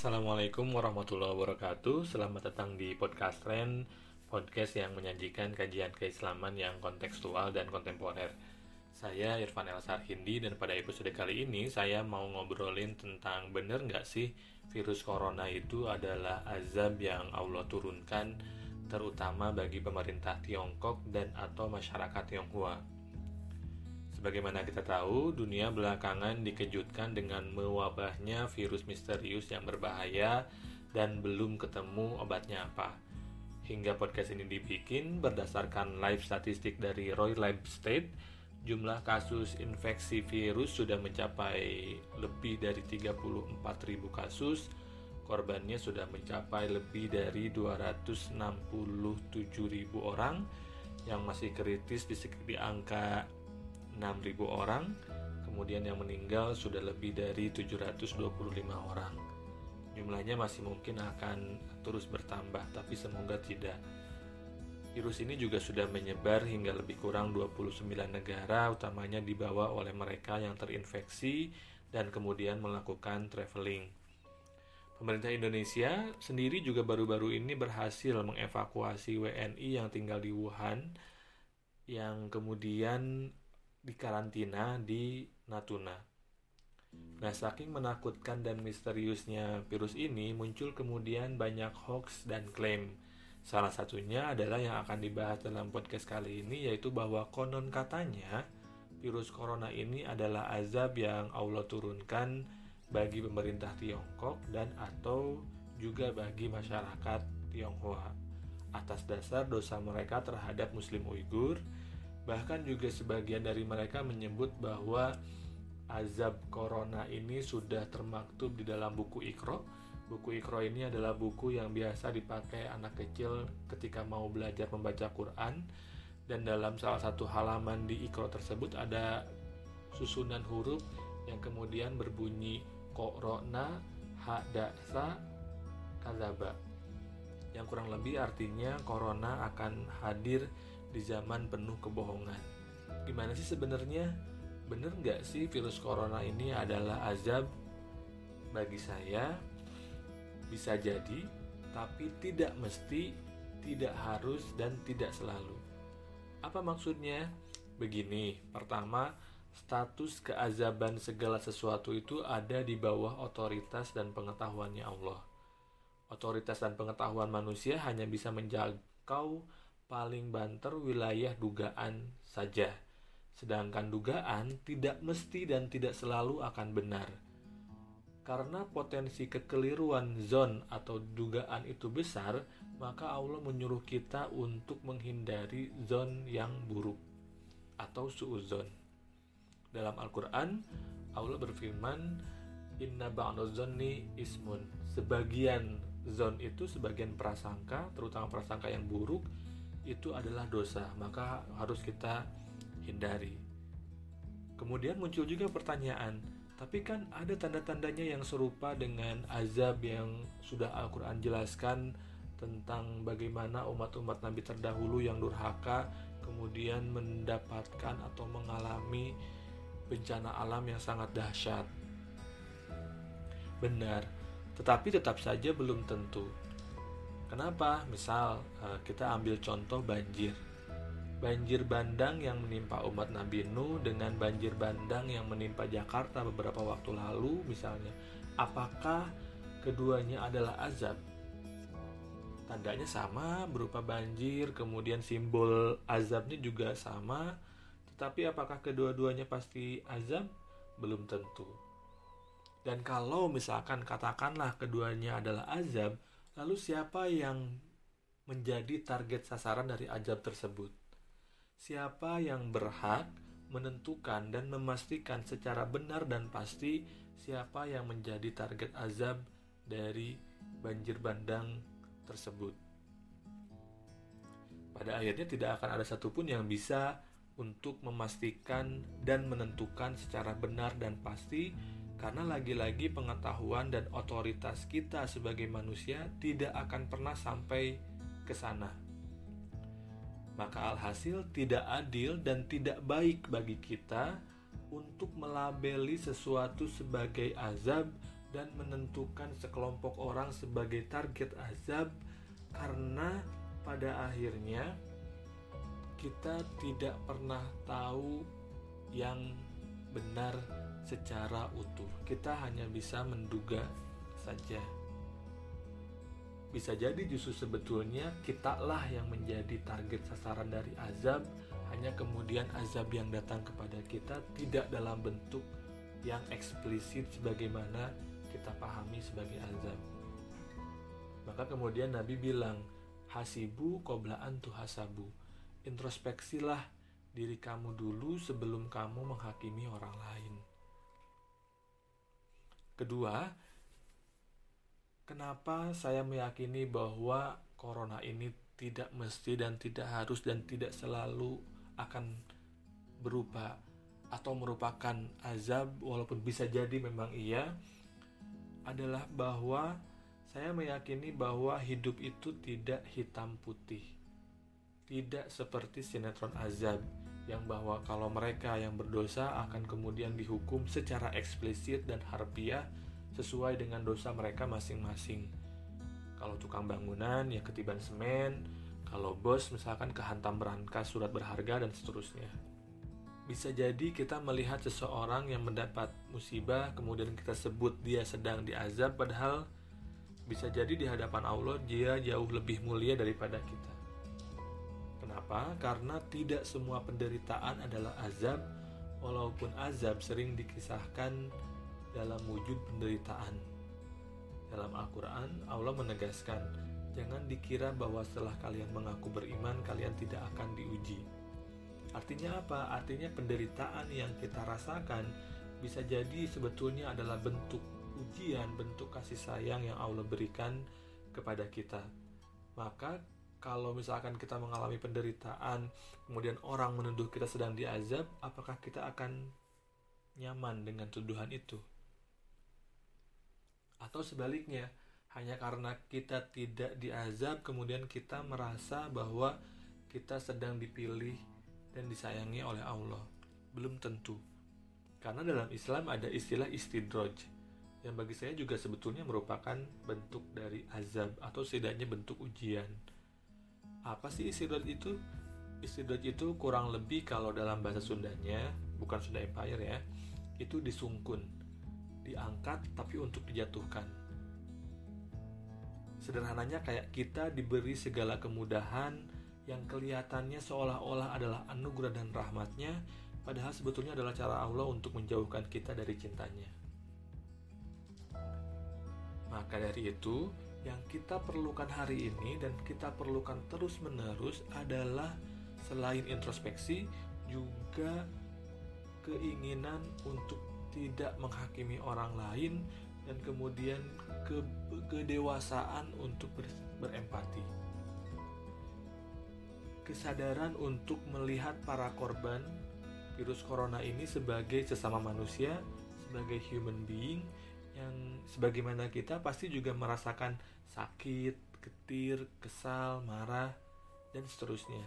Assalamualaikum warahmatullahi wabarakatuh. Selamat datang di Podcast Trend Podcast yang menyajikan kajian keislaman yang kontekstual dan kontemporer. Saya Irfan Elsar Hindi dan pada episode kali ini Saya mau ngobrolin tentang bener nggak sih Virus Corona itu adalah azab yang Allah turunkan Terutama bagi pemerintah Tiongkok dan atau masyarakat Tionghoa Sebagaimana kita tahu, dunia belakangan dikejutkan dengan mewabahnya virus misterius yang berbahaya dan belum ketemu obatnya apa. Hingga podcast ini dibikin berdasarkan live statistik dari Roy Lab State, jumlah kasus infeksi virus sudah mencapai lebih dari 34.000 kasus, korbannya sudah mencapai lebih dari 267.000 orang, yang masih kritis di, di angka 6.000 orang, kemudian yang meninggal sudah lebih dari 725 orang. Jumlahnya masih mungkin akan terus bertambah, tapi semoga tidak. Virus ini juga sudah menyebar hingga lebih kurang 29 negara, utamanya dibawa oleh mereka yang terinfeksi dan kemudian melakukan traveling. Pemerintah Indonesia sendiri juga baru-baru ini berhasil mengevakuasi WNI yang tinggal di Wuhan yang kemudian dikarantina di Natuna. Nah, saking menakutkan dan misteriusnya virus ini, muncul kemudian banyak hoax dan klaim. Salah satunya adalah yang akan dibahas dalam podcast kali ini, yaitu bahwa konon katanya virus corona ini adalah azab yang Allah turunkan bagi pemerintah Tiongkok dan atau juga bagi masyarakat Tionghoa atas dasar dosa mereka terhadap Muslim Uighur Bahkan juga sebagian dari mereka menyebut bahwa azab corona ini sudah termaktub di dalam buku Ikro. Buku Ikro ini adalah buku yang biasa dipakai anak kecil ketika mau belajar membaca Quran. Dan dalam salah satu halaman di Ikro tersebut ada susunan huruf yang kemudian berbunyi Korona Hadasa Kazaba yang kurang lebih artinya corona akan hadir di zaman penuh kebohongan. Gimana sih sebenarnya? Bener nggak sih virus corona ini adalah azab? Bagi saya, bisa jadi, tapi tidak mesti, tidak harus, dan tidak selalu. Apa maksudnya? Begini, pertama, status keazaban segala sesuatu itu ada di bawah otoritas dan pengetahuannya Allah. Otoritas dan pengetahuan manusia hanya bisa menjangkau paling banter wilayah dugaan saja. Sedangkan dugaan tidak mesti dan tidak selalu akan benar. Karena potensi kekeliruan zon atau dugaan itu besar, maka Allah menyuruh kita untuk menghindari zon yang buruk atau suuzon. Dalam Al-Quran, Allah berfirman, Inna ba'dozonni ismun. Sebagian zon itu sebagian prasangka, terutama prasangka yang buruk, itu adalah dosa, maka harus kita hindari. Kemudian muncul juga pertanyaan, tapi kan ada tanda-tandanya yang serupa dengan azab yang sudah Al-Quran jelaskan tentang bagaimana umat-umat Nabi terdahulu yang durhaka kemudian mendapatkan atau mengalami bencana alam yang sangat dahsyat. Benar, tetapi tetap saja belum tentu. Kenapa? Misal eh, kita ambil contoh banjir. Banjir bandang yang menimpa umat Nabi Nuh dengan banjir bandang yang menimpa Jakarta beberapa waktu lalu misalnya. Apakah keduanya adalah azab? Tandanya sama berupa banjir, kemudian simbol azabnya juga sama. Tetapi apakah kedua-duanya pasti azab? Belum tentu. Dan kalau misalkan katakanlah keduanya adalah azab, Lalu siapa yang menjadi target sasaran dari ajab tersebut? Siapa yang berhak menentukan dan memastikan secara benar dan pasti siapa yang menjadi target azab dari banjir bandang tersebut? Pada akhirnya tidak akan ada satupun yang bisa untuk memastikan dan menentukan secara benar dan pasti karena lagi-lagi pengetahuan dan otoritas kita sebagai manusia tidak akan pernah sampai ke sana. Maka alhasil tidak adil dan tidak baik bagi kita untuk melabeli sesuatu sebagai azab dan menentukan sekelompok orang sebagai target azab karena pada akhirnya kita tidak pernah tahu yang benar secara utuh. Kita hanya bisa menduga saja. Bisa jadi justru sebetulnya kitalah yang menjadi target sasaran dari azab, hanya kemudian azab yang datang kepada kita tidak dalam bentuk yang eksplisit sebagaimana kita pahami sebagai azab. Maka kemudian Nabi bilang, hasibu qoblaan tuhasabu. Introspeksilah diri kamu dulu sebelum kamu menghakimi orang lain. Kedua, Kenapa saya meyakini bahwa corona ini tidak mesti dan tidak harus dan tidak selalu akan berupa atau merupakan azab walaupun bisa jadi memang iya adalah bahwa saya meyakini bahwa hidup itu tidak hitam putih. Tidak seperti sinetron azab yang bahwa kalau mereka yang berdosa akan kemudian dihukum secara eksplisit dan harfiah sesuai dengan dosa mereka masing-masing. Kalau tukang bangunan ya ketiban semen, kalau bos misalkan kehantam berangkas surat berharga dan seterusnya. Bisa jadi kita melihat seseorang yang mendapat musibah kemudian kita sebut dia sedang diazab padahal bisa jadi di hadapan Allah dia jauh lebih mulia daripada kita. Kenapa? Karena tidak semua penderitaan adalah azab walaupun azab sering dikisahkan dalam wujud penderitaan. Dalam Al-Quran, Allah menegaskan, jangan dikira bahwa setelah kalian mengaku beriman, kalian tidak akan diuji. Artinya apa? Artinya penderitaan yang kita rasakan bisa jadi sebetulnya adalah bentuk ujian, bentuk kasih sayang yang Allah berikan kepada kita. Maka kalau misalkan kita mengalami penderitaan, kemudian orang menuduh kita sedang diazab, apakah kita akan nyaman dengan tuduhan itu? atau sebaliknya hanya karena kita tidak diazab kemudian kita merasa bahwa kita sedang dipilih dan disayangi oleh Allah? Belum tentu. Karena dalam Islam ada istilah istidroj yang bagi saya juga sebetulnya merupakan bentuk dari azab atau setidaknya bentuk ujian apa sih istidroj itu istidroj itu kurang lebih kalau dalam bahasa Sundanya bukan Sunda Empire ya itu disungkun diangkat tapi untuk dijatuhkan. Sederhananya kayak kita diberi segala kemudahan yang kelihatannya seolah-olah adalah anugerah dan rahmatnya, padahal sebetulnya adalah cara Allah untuk menjauhkan kita dari cintanya. Maka dari itu, yang kita perlukan hari ini dan kita perlukan terus-menerus adalah selain introspeksi juga keinginan untuk tidak menghakimi orang lain dan kemudian ke kedewasaan untuk ber, berempati. Kesadaran untuk melihat para korban virus corona ini sebagai sesama manusia, sebagai human being yang sebagaimana kita pasti juga merasakan sakit, getir, kesal, marah, dan seterusnya.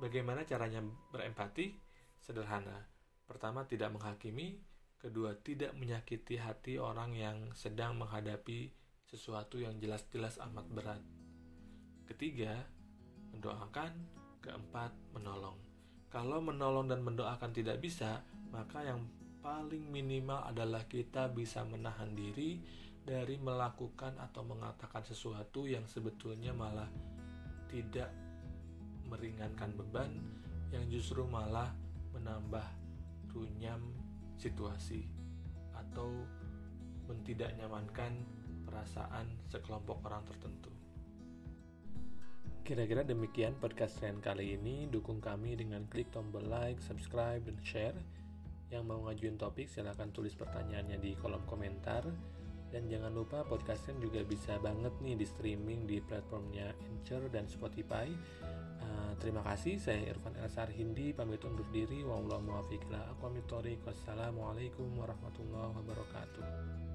Bagaimana caranya berempati? Sederhana. Pertama, tidak menghakimi, Kedua, tidak menyakiti hati orang yang sedang menghadapi sesuatu yang jelas-jelas amat berat. Ketiga, mendoakan. Keempat, menolong. Kalau menolong dan mendoakan tidak bisa, maka yang paling minimal adalah kita bisa menahan diri dari melakukan atau mengatakan sesuatu yang sebetulnya malah tidak meringankan beban, yang justru malah menambah runyam situasi atau tidak perasaan sekelompok orang tertentu. Kira-kira demikian podcast kali ini. Dukung kami dengan klik tombol like, subscribe, dan share. Yang mau ngajuin topik silahkan tulis pertanyaannya di kolom komentar. Dan jangan lupa podcast Ren juga bisa banget nih di streaming di platformnya Anchor dan Spotify. Uh, terima kasih, saya Irfan Elsar Hindi, pamit undur diri. Wassalamualaikum warahmatullahi wabarakatuh.